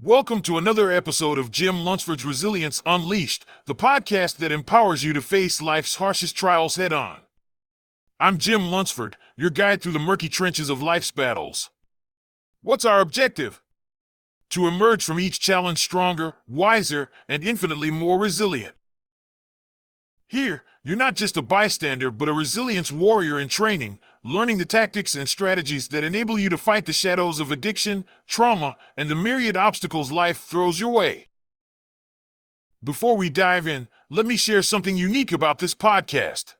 Welcome to another episode of Jim Lunsford's Resilience Unleashed, the podcast that empowers you to face life's harshest trials head on. I'm Jim Lunsford, your guide through the murky trenches of life's battles. What's our objective? To emerge from each challenge stronger, wiser, and infinitely more resilient. Here, you're not just a bystander, but a resilience warrior in training, learning the tactics and strategies that enable you to fight the shadows of addiction, trauma, and the myriad obstacles life throws your way. Before we dive in, let me share something unique about this podcast.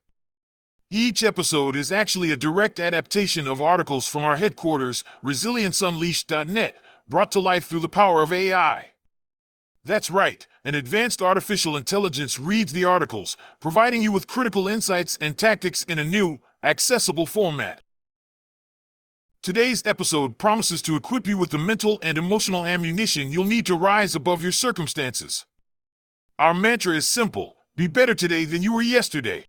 Each episode is actually a direct adaptation of articles from our headquarters, ResilienceUnleashed.net, brought to life through the power of AI. That's right, an advanced artificial intelligence reads the articles, providing you with critical insights and tactics in a new, accessible format. Today's episode promises to equip you with the mental and emotional ammunition you'll need to rise above your circumstances. Our mantra is simple be better today than you were yesterday.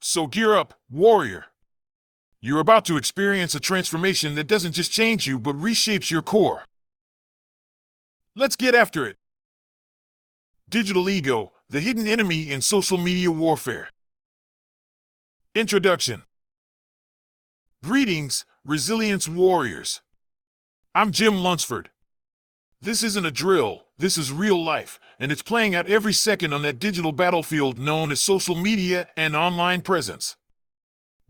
So gear up, warrior. You're about to experience a transformation that doesn't just change you but reshapes your core. Let's get after it. Digital ego, the hidden enemy in social media warfare. Introduction Greetings, Resilience Warriors. I'm Jim Lunsford. This isn't a drill, this is real life, and it's playing out every second on that digital battlefield known as social media and online presence.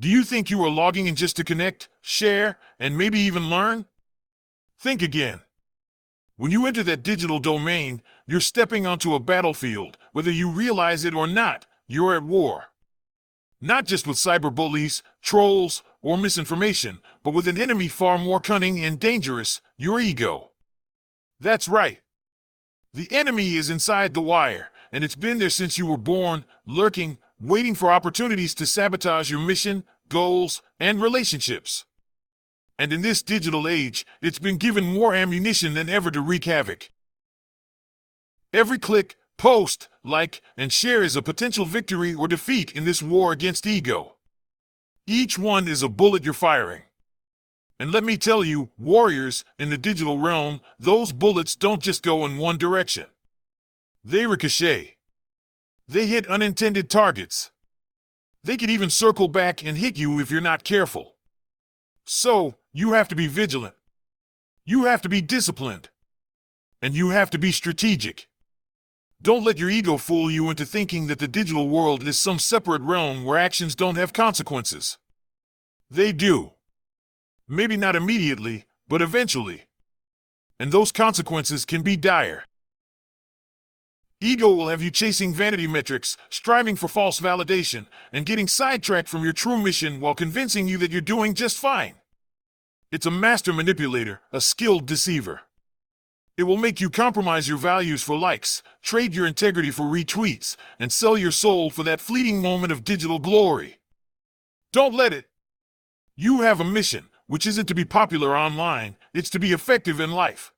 Do you think you are logging in just to connect, share, and maybe even learn? Think again. When you enter that digital domain, you're stepping onto a battlefield. Whether you realize it or not, you're at war. Not just with cyberbullies, trolls, or misinformation, but with an enemy far more cunning and dangerous your ego. That's right. The enemy is inside the wire, and it's been there since you were born, lurking, waiting for opportunities to sabotage your mission, goals, and relationships. And in this digital age, it's been given more ammunition than ever to wreak havoc. Every click, post, like, and share is a potential victory or defeat in this war against ego. Each one is a bullet you're firing. And let me tell you, warriors, in the digital realm, those bullets don't just go in one direction. They ricochet. They hit unintended targets. They can even circle back and hit you if you're not careful. So, you have to be vigilant. You have to be disciplined. And you have to be strategic. Don't let your ego fool you into thinking that the digital world is some separate realm where actions don't have consequences. They do. Maybe not immediately, but eventually. And those consequences can be dire. Ego will have you chasing vanity metrics, striving for false validation, and getting sidetracked from your true mission while convincing you that you're doing just fine. It's a master manipulator, a skilled deceiver. It will make you compromise your values for likes, trade your integrity for retweets, and sell your soul for that fleeting moment of digital glory. Don't let it. You have a mission, which isn't to be popular online, it's to be effective in life.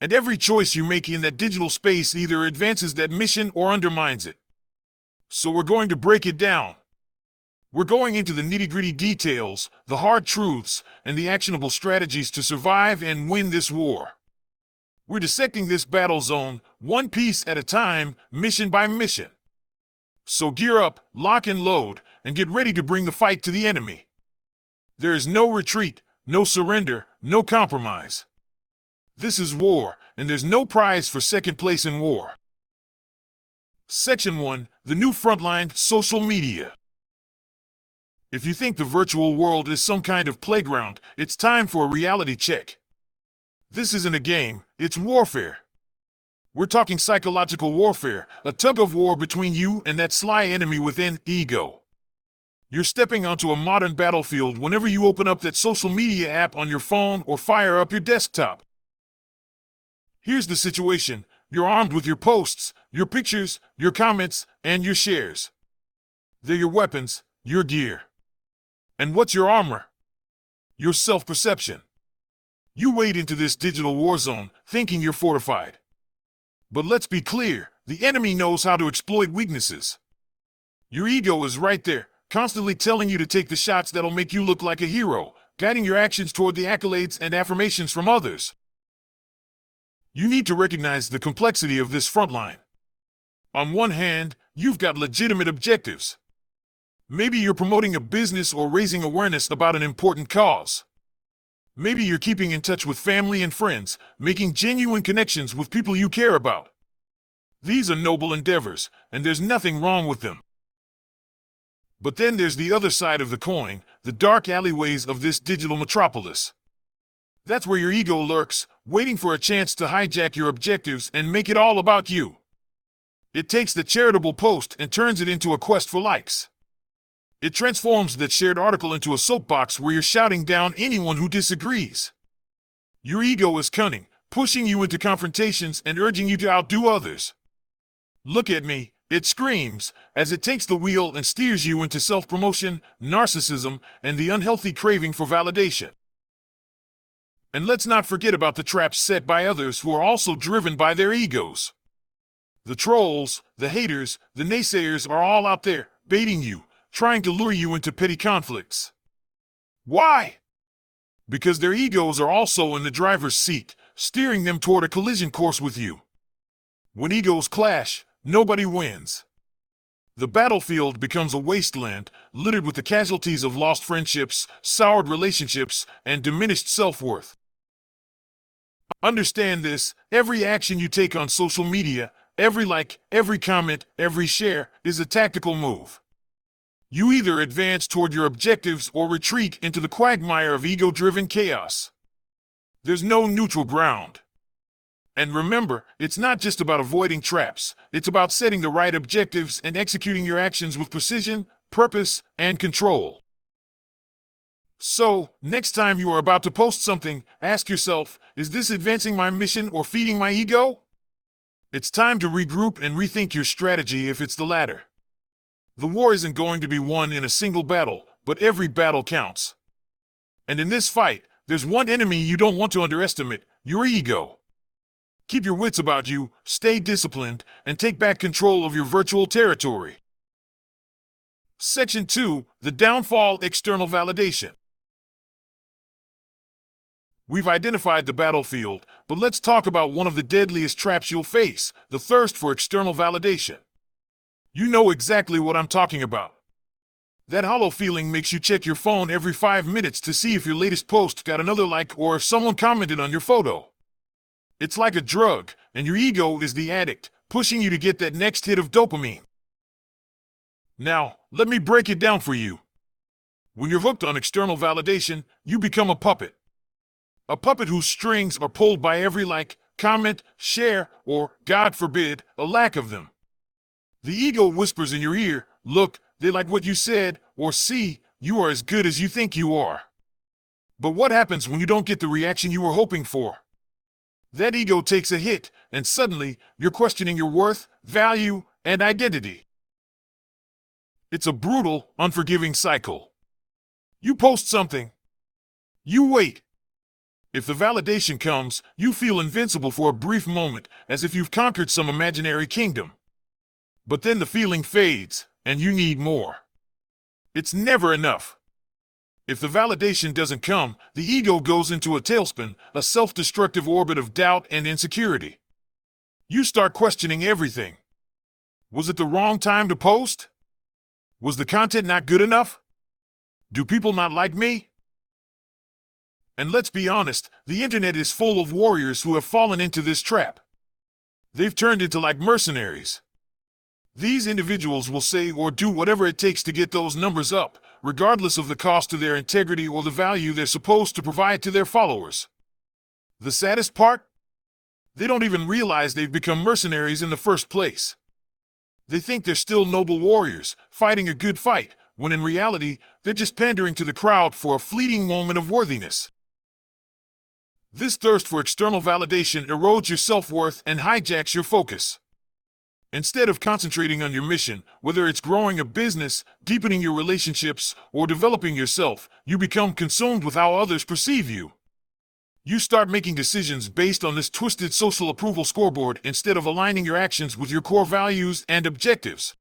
And every choice you make in that digital space either advances that mission or undermines it. So we're going to break it down. We're going into the nitty gritty details, the hard truths, and the actionable strategies to survive and win this war. We're dissecting this battle zone, one piece at a time, mission by mission. So gear up, lock and load, and get ready to bring the fight to the enemy. There is no retreat, no surrender, no compromise. This is war, and there's no prize for second place in war. Section 1 The New Frontline Social Media. If you think the virtual world is some kind of playground, it's time for a reality check. This isn't a game, it's warfare. We're talking psychological warfare, a tug of war between you and that sly enemy within ego. You're stepping onto a modern battlefield whenever you open up that social media app on your phone or fire up your desktop. Here's the situation you're armed with your posts, your pictures, your comments, and your shares. They're your weapons, your gear. And what's your armor? Your self perception. You wade into this digital war zone thinking you're fortified. But let's be clear the enemy knows how to exploit weaknesses. Your ego is right there, constantly telling you to take the shots that'll make you look like a hero, guiding your actions toward the accolades and affirmations from others. You need to recognize the complexity of this front line. On one hand, you've got legitimate objectives. Maybe you're promoting a business or raising awareness about an important cause. Maybe you're keeping in touch with family and friends, making genuine connections with people you care about. These are noble endeavors, and there's nothing wrong with them. But then there's the other side of the coin, the dark alleyways of this digital metropolis. That's where your ego lurks, waiting for a chance to hijack your objectives and make it all about you. It takes the charitable post and turns it into a quest for likes. It transforms that shared article into a soapbox where you're shouting down anyone who disagrees. Your ego is cunning, pushing you into confrontations and urging you to outdo others. Look at me, it screams, as it takes the wheel and steers you into self promotion, narcissism, and the unhealthy craving for validation. And let's not forget about the traps set by others who are also driven by their egos. The trolls, the haters, the naysayers are all out there, baiting you, trying to lure you into petty conflicts. Why? Because their egos are also in the driver's seat, steering them toward a collision course with you. When egos clash, nobody wins. The battlefield becomes a wasteland littered with the casualties of lost friendships, soured relationships, and diminished self worth. Understand this every action you take on social media, every like, every comment, every share, is a tactical move. You either advance toward your objectives or retreat into the quagmire of ego driven chaos. There's no neutral ground. And remember, it's not just about avoiding traps, it's about setting the right objectives and executing your actions with precision, purpose, and control. So, next time you are about to post something, ask yourself is this advancing my mission or feeding my ego? It's time to regroup and rethink your strategy if it's the latter. The war isn't going to be won in a single battle, but every battle counts. And in this fight, there's one enemy you don't want to underestimate your ego. Keep your wits about you, stay disciplined, and take back control of your virtual territory. Section 2 The Downfall External Validation. We've identified the battlefield, but let's talk about one of the deadliest traps you'll face the thirst for external validation. You know exactly what I'm talking about. That hollow feeling makes you check your phone every five minutes to see if your latest post got another like or if someone commented on your photo. It's like a drug, and your ego is the addict, pushing you to get that next hit of dopamine. Now, let me break it down for you. When you're hooked on external validation, you become a puppet. A puppet whose strings are pulled by every like, comment, share, or, God forbid, a lack of them. The ego whispers in your ear, look, they like what you said, or see, you are as good as you think you are. But what happens when you don't get the reaction you were hoping for? That ego takes a hit, and suddenly you're questioning your worth, value, and identity. It's a brutal, unforgiving cycle. You post something. You wait. If the validation comes, you feel invincible for a brief moment, as if you've conquered some imaginary kingdom. But then the feeling fades, and you need more. It's never enough. If the validation doesn't come, the ego goes into a tailspin, a self destructive orbit of doubt and insecurity. You start questioning everything. Was it the wrong time to post? Was the content not good enough? Do people not like me? And let's be honest, the internet is full of warriors who have fallen into this trap. They've turned into like mercenaries. These individuals will say or do whatever it takes to get those numbers up, regardless of the cost to their integrity or the value they're supposed to provide to their followers. The saddest part? They don't even realize they've become mercenaries in the first place. They think they're still noble warriors, fighting a good fight, when in reality, they're just pandering to the crowd for a fleeting moment of worthiness. This thirst for external validation erodes your self worth and hijacks your focus. Instead of concentrating on your mission, whether it's growing a business, deepening your relationships, or developing yourself, you become consumed with how others perceive you. You start making decisions based on this twisted social approval scoreboard instead of aligning your actions with your core values and objectives.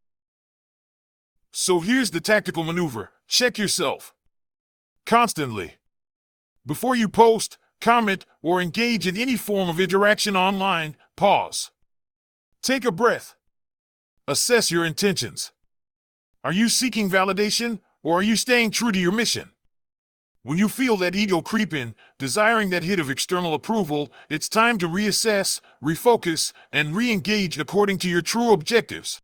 So here's the tactical maneuver check yourself. Constantly. Before you post, comment, or engage in any form of interaction online, pause. Take a breath. Assess your intentions. Are you seeking validation, or are you staying true to your mission? When you feel that ego creep in, desiring that hit of external approval, it's time to reassess, refocus, and re engage according to your true objectives.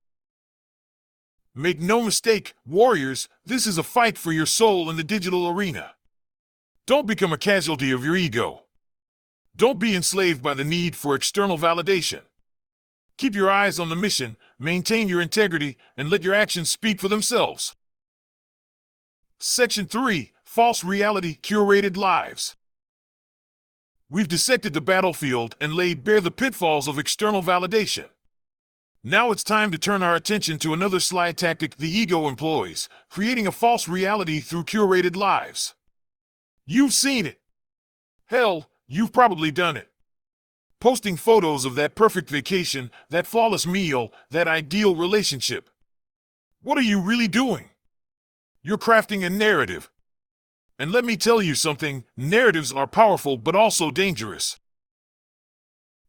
Make no mistake, warriors, this is a fight for your soul in the digital arena. Don't become a casualty of your ego. Don't be enslaved by the need for external validation. Keep your eyes on the mission, maintain your integrity, and let your actions speak for themselves. Section 3 False Reality Curated Lives. We've dissected the battlefield and laid bare the pitfalls of external validation. Now it's time to turn our attention to another sly tactic the ego employs creating a false reality through curated lives. You've seen it. Hell, you've probably done it. Posting photos of that perfect vacation, that flawless meal, that ideal relationship. What are you really doing? You're crafting a narrative. And let me tell you something narratives are powerful but also dangerous.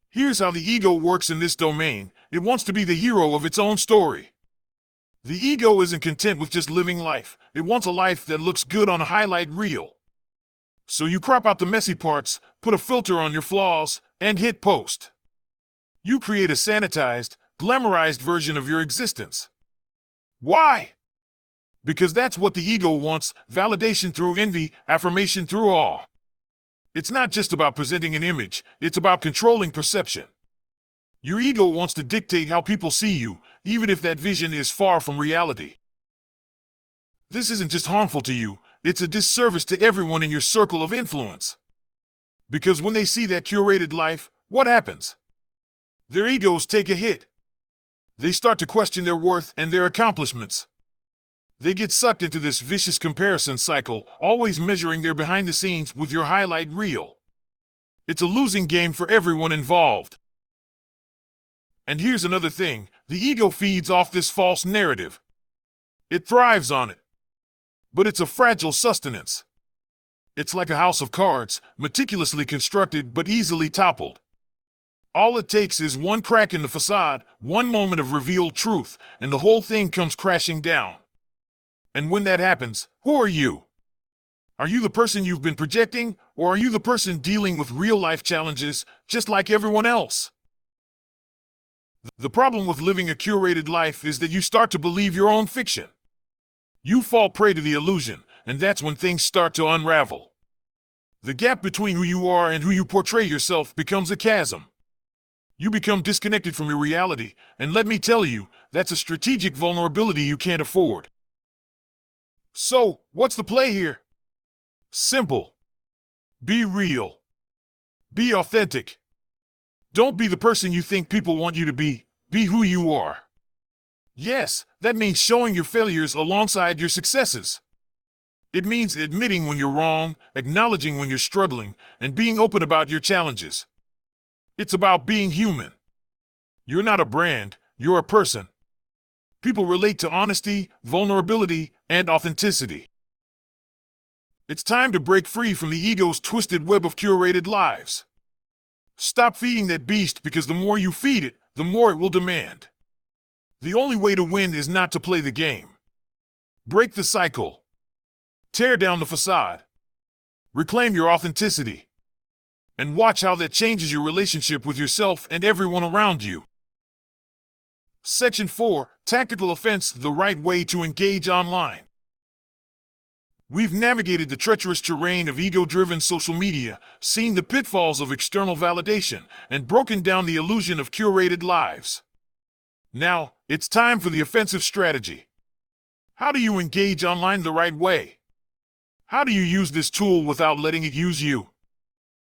Here's how the ego works in this domain it wants to be the hero of its own story. The ego isn't content with just living life, it wants a life that looks good on a highlight reel. So you crop out the messy parts, put a filter on your flaws, and hit post. You create a sanitized, glamorized version of your existence. Why? Because that's what the ego wants validation through envy, affirmation through awe. It's not just about presenting an image, it's about controlling perception. Your ego wants to dictate how people see you, even if that vision is far from reality. This isn't just harmful to you, it's a disservice to everyone in your circle of influence. Because when they see that curated life, what happens? Their egos take a hit. They start to question their worth and their accomplishments. They get sucked into this vicious comparison cycle, always measuring their behind the scenes with your highlight reel. It's a losing game for everyone involved. And here's another thing the ego feeds off this false narrative. It thrives on it. But it's a fragile sustenance. It's like a house of cards, meticulously constructed but easily toppled. All it takes is one crack in the facade, one moment of revealed truth, and the whole thing comes crashing down. And when that happens, who are you? Are you the person you've been projecting, or are you the person dealing with real life challenges just like everyone else? The problem with living a curated life is that you start to believe your own fiction. You fall prey to the illusion, and that's when things start to unravel. The gap between who you are and who you portray yourself becomes a chasm. You become disconnected from your reality, and let me tell you, that's a strategic vulnerability you can't afford. So, what's the play here? Simple. Be real. Be authentic. Don't be the person you think people want you to be. Be who you are. Yes, that means showing your failures alongside your successes. It means admitting when you're wrong, acknowledging when you're struggling, and being open about your challenges. It's about being human. You're not a brand, you're a person. People relate to honesty, vulnerability, and authenticity. It's time to break free from the ego's twisted web of curated lives. Stop feeding that beast because the more you feed it, the more it will demand. The only way to win is not to play the game. Break the cycle. Tear down the facade. Reclaim your authenticity. And watch how that changes your relationship with yourself and everyone around you. Section 4 Tactical Offense The Right Way to Engage Online. We've navigated the treacherous terrain of ego driven social media, seen the pitfalls of external validation, and broken down the illusion of curated lives. Now, it's time for the offensive strategy. How do you engage online the right way? How do you use this tool without letting it use you?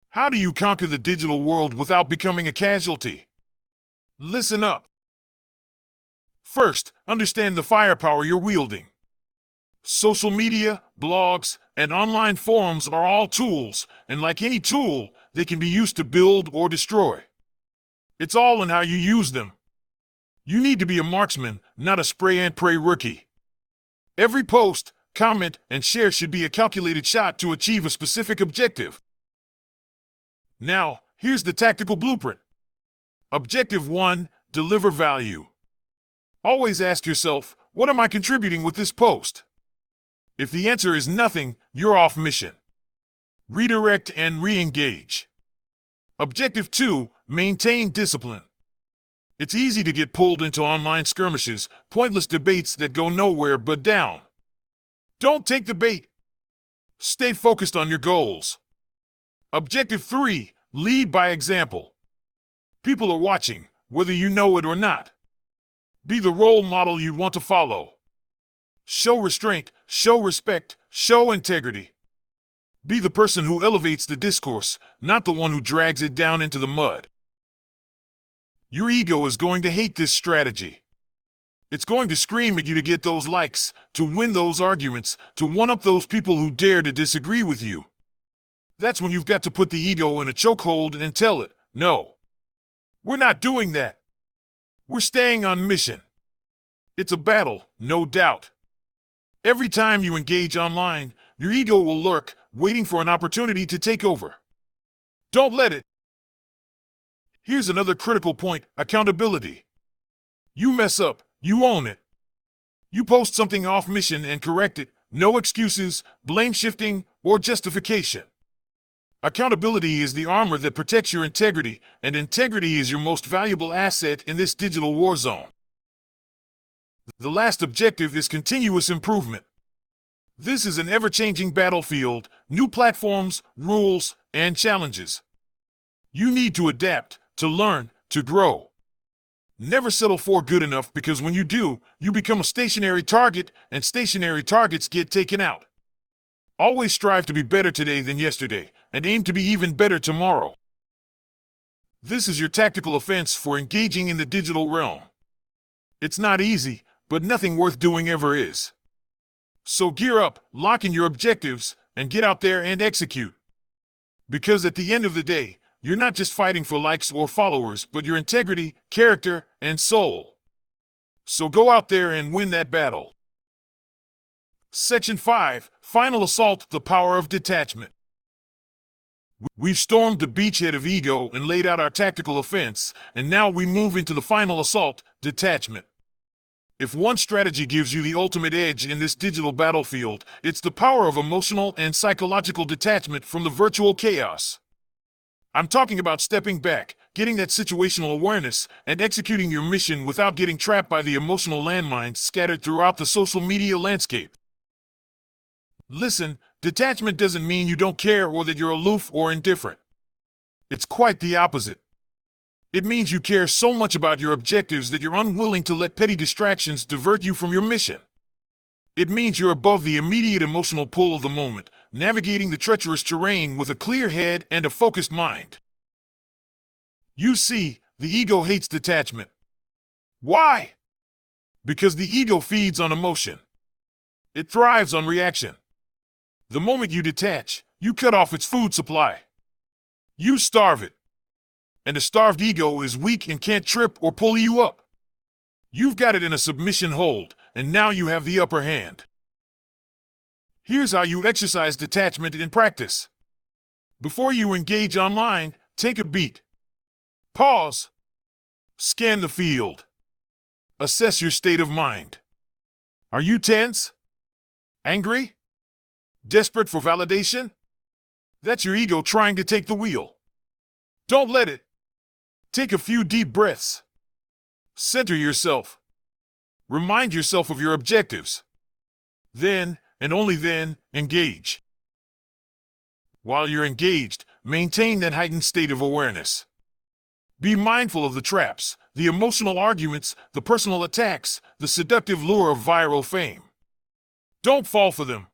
How do you conquer the digital world without becoming a casualty? Listen up. First, understand the firepower you're wielding. Social media, blogs, and online forums are all tools, and like any tool, they can be used to build or destroy. It's all in how you use them. You need to be a marksman, not a spray and pray rookie. Every post, comment, and share should be a calculated shot to achieve a specific objective. Now, here's the tactical blueprint. Objective 1 Deliver value. Always ask yourself, what am I contributing with this post? If the answer is nothing, you're off mission. Redirect and re engage. Objective 2 Maintain discipline. It's easy to get pulled into online skirmishes, pointless debates that go nowhere but down. Don't take the bait. Stay focused on your goals. Objective 3 Lead by example. People are watching, whether you know it or not. Be the role model you want to follow. Show restraint, show respect, show integrity. Be the person who elevates the discourse, not the one who drags it down into the mud. Your ego is going to hate this strategy. It's going to scream at you to get those likes, to win those arguments, to one up those people who dare to disagree with you. That's when you've got to put the ego in a chokehold and tell it, no. We're not doing that. We're staying on mission. It's a battle, no doubt. Every time you engage online, your ego will lurk, waiting for an opportunity to take over. Don't let it. Here's another critical point accountability. You mess up, you own it. You post something off mission and correct it, no excuses, blame shifting, or justification. Accountability is the armor that protects your integrity, and integrity is your most valuable asset in this digital war zone. The last objective is continuous improvement. This is an ever changing battlefield, new platforms, rules, and challenges. You need to adapt, to learn, to grow. Never settle for good enough because when you do, you become a stationary target, and stationary targets get taken out. Always strive to be better today than yesterday, and aim to be even better tomorrow. This is your tactical offense for engaging in the digital realm. It's not easy, but nothing worth doing ever is. So gear up, lock in your objectives, and get out there and execute. Because at the end of the day, you're not just fighting for likes or followers, but your integrity, character, and soul. So go out there and win that battle. Section 5 Final Assault The Power of Detachment. We've stormed the beachhead of ego and laid out our tactical offense, and now we move into the final assault detachment. If one strategy gives you the ultimate edge in this digital battlefield, it's the power of emotional and psychological detachment from the virtual chaos. I'm talking about stepping back, getting that situational awareness, and executing your mission without getting trapped by the emotional landmines scattered throughout the social media landscape. Listen, detachment doesn't mean you don't care or that you're aloof or indifferent. It's quite the opposite. It means you care so much about your objectives that you're unwilling to let petty distractions divert you from your mission. It means you're above the immediate emotional pull of the moment, navigating the treacherous terrain with a clear head and a focused mind. You see, the ego hates detachment. Why? Because the ego feeds on emotion. It thrives on reaction. The moment you detach, you cut off its food supply. You starve it and the starved ego is weak and can't trip or pull you up. You've got it in a submission hold, and now you have the upper hand. Here's how you exercise detachment in practice. Before you engage online, take a beat. Pause. Scan the field. Assess your state of mind. Are you tense? Angry? Desperate for validation? That's your ego trying to take the wheel. Don't let it. Take a few deep breaths. Center yourself. Remind yourself of your objectives. Then, and only then, engage. While you're engaged, maintain that heightened state of awareness. Be mindful of the traps, the emotional arguments, the personal attacks, the seductive lure of viral fame. Don't fall for them.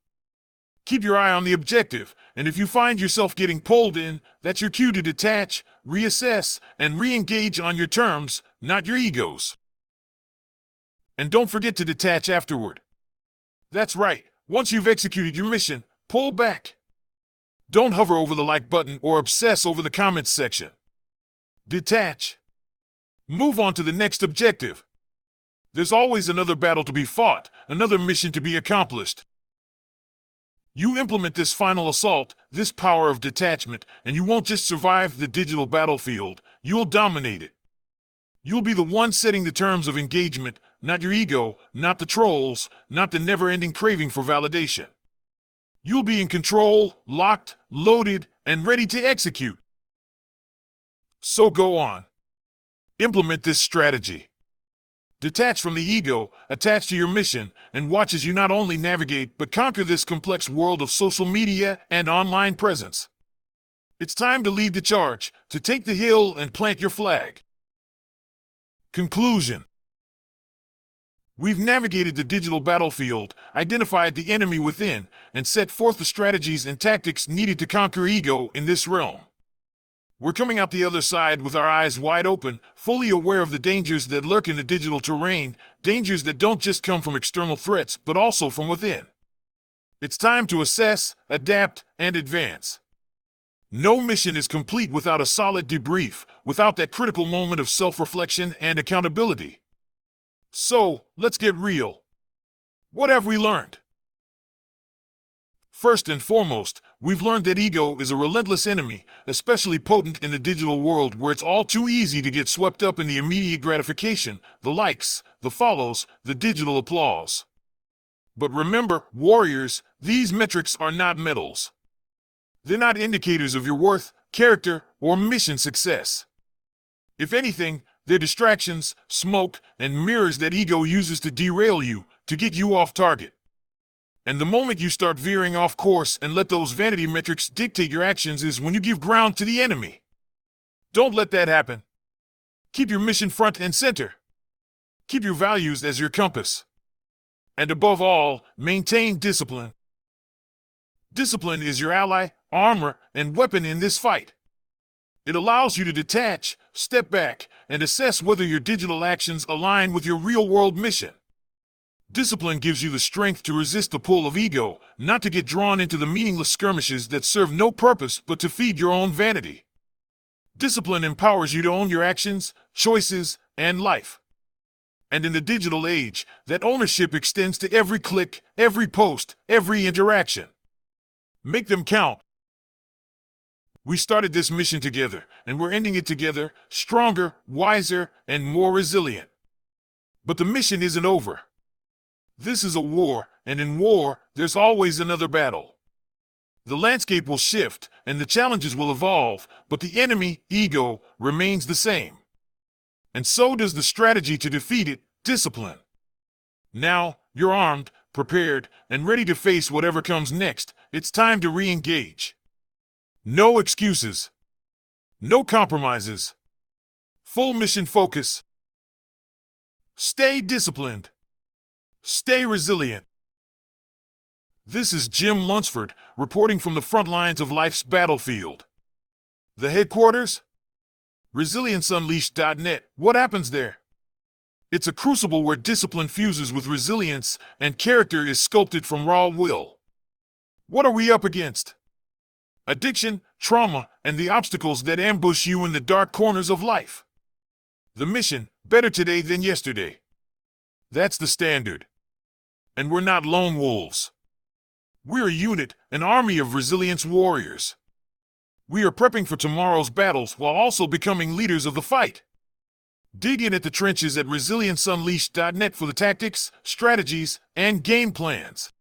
Keep your eye on the objective, and if you find yourself getting pulled in, that's your cue to detach, reassess, and re engage on your terms, not your egos. And don't forget to detach afterward. That's right, once you've executed your mission, pull back. Don't hover over the like button or obsess over the comments section. Detach. Move on to the next objective. There's always another battle to be fought, another mission to be accomplished. You implement this final assault, this power of detachment, and you won't just survive the digital battlefield, you'll dominate it. You'll be the one setting the terms of engagement, not your ego, not the trolls, not the never ending craving for validation. You'll be in control, locked, loaded, and ready to execute. So go on. Implement this strategy. Detach from the ego, attach to your mission, and watch as you not only navigate but conquer this complex world of social media and online presence. It's time to lead the charge, to take the hill and plant your flag. Conclusion We've navigated the digital battlefield, identified the enemy within, and set forth the strategies and tactics needed to conquer ego in this realm. We're coming out the other side with our eyes wide open, fully aware of the dangers that lurk in the digital terrain, dangers that don't just come from external threats, but also from within. It's time to assess, adapt, and advance. No mission is complete without a solid debrief, without that critical moment of self reflection and accountability. So, let's get real. What have we learned? First and foremost, we've learned that ego is a relentless enemy, especially potent in the digital world where it's all too easy to get swept up in the immediate gratification, the likes, the follows, the digital applause. But remember, warriors, these metrics are not medals. They're not indicators of your worth, character, or mission success. If anything, they're distractions, smoke, and mirrors that ego uses to derail you, to get you off target. And the moment you start veering off course and let those vanity metrics dictate your actions is when you give ground to the enemy. Don't let that happen. Keep your mission front and center. Keep your values as your compass. And above all, maintain discipline. Discipline is your ally, armor, and weapon in this fight. It allows you to detach, step back, and assess whether your digital actions align with your real world mission. Discipline gives you the strength to resist the pull of ego, not to get drawn into the meaningless skirmishes that serve no purpose but to feed your own vanity. Discipline empowers you to own your actions, choices, and life. And in the digital age, that ownership extends to every click, every post, every interaction. Make them count. We started this mission together, and we're ending it together, stronger, wiser, and more resilient. But the mission isn't over. This is a war, and in war, there's always another battle. The landscape will shift, and the challenges will evolve, but the enemy, ego, remains the same. And so does the strategy to defeat it, discipline. Now, you're armed, prepared, and ready to face whatever comes next. It's time to re engage. No excuses. No compromises. Full mission focus. Stay disciplined. Stay resilient. This is Jim Lunsford reporting from the front lines of life's battlefield. The headquarters? ResilienceUnleashed.net. What happens there? It's a crucible where discipline fuses with resilience and character is sculpted from raw will. What are we up against? Addiction, trauma, and the obstacles that ambush you in the dark corners of life. The mission better today than yesterday. That's the standard. And we're not lone wolves. We're a unit, an army of resilience warriors. We are prepping for tomorrow's battles while also becoming leaders of the fight. Dig in at the trenches at resilienceunleashed.net for the tactics, strategies, and game plans.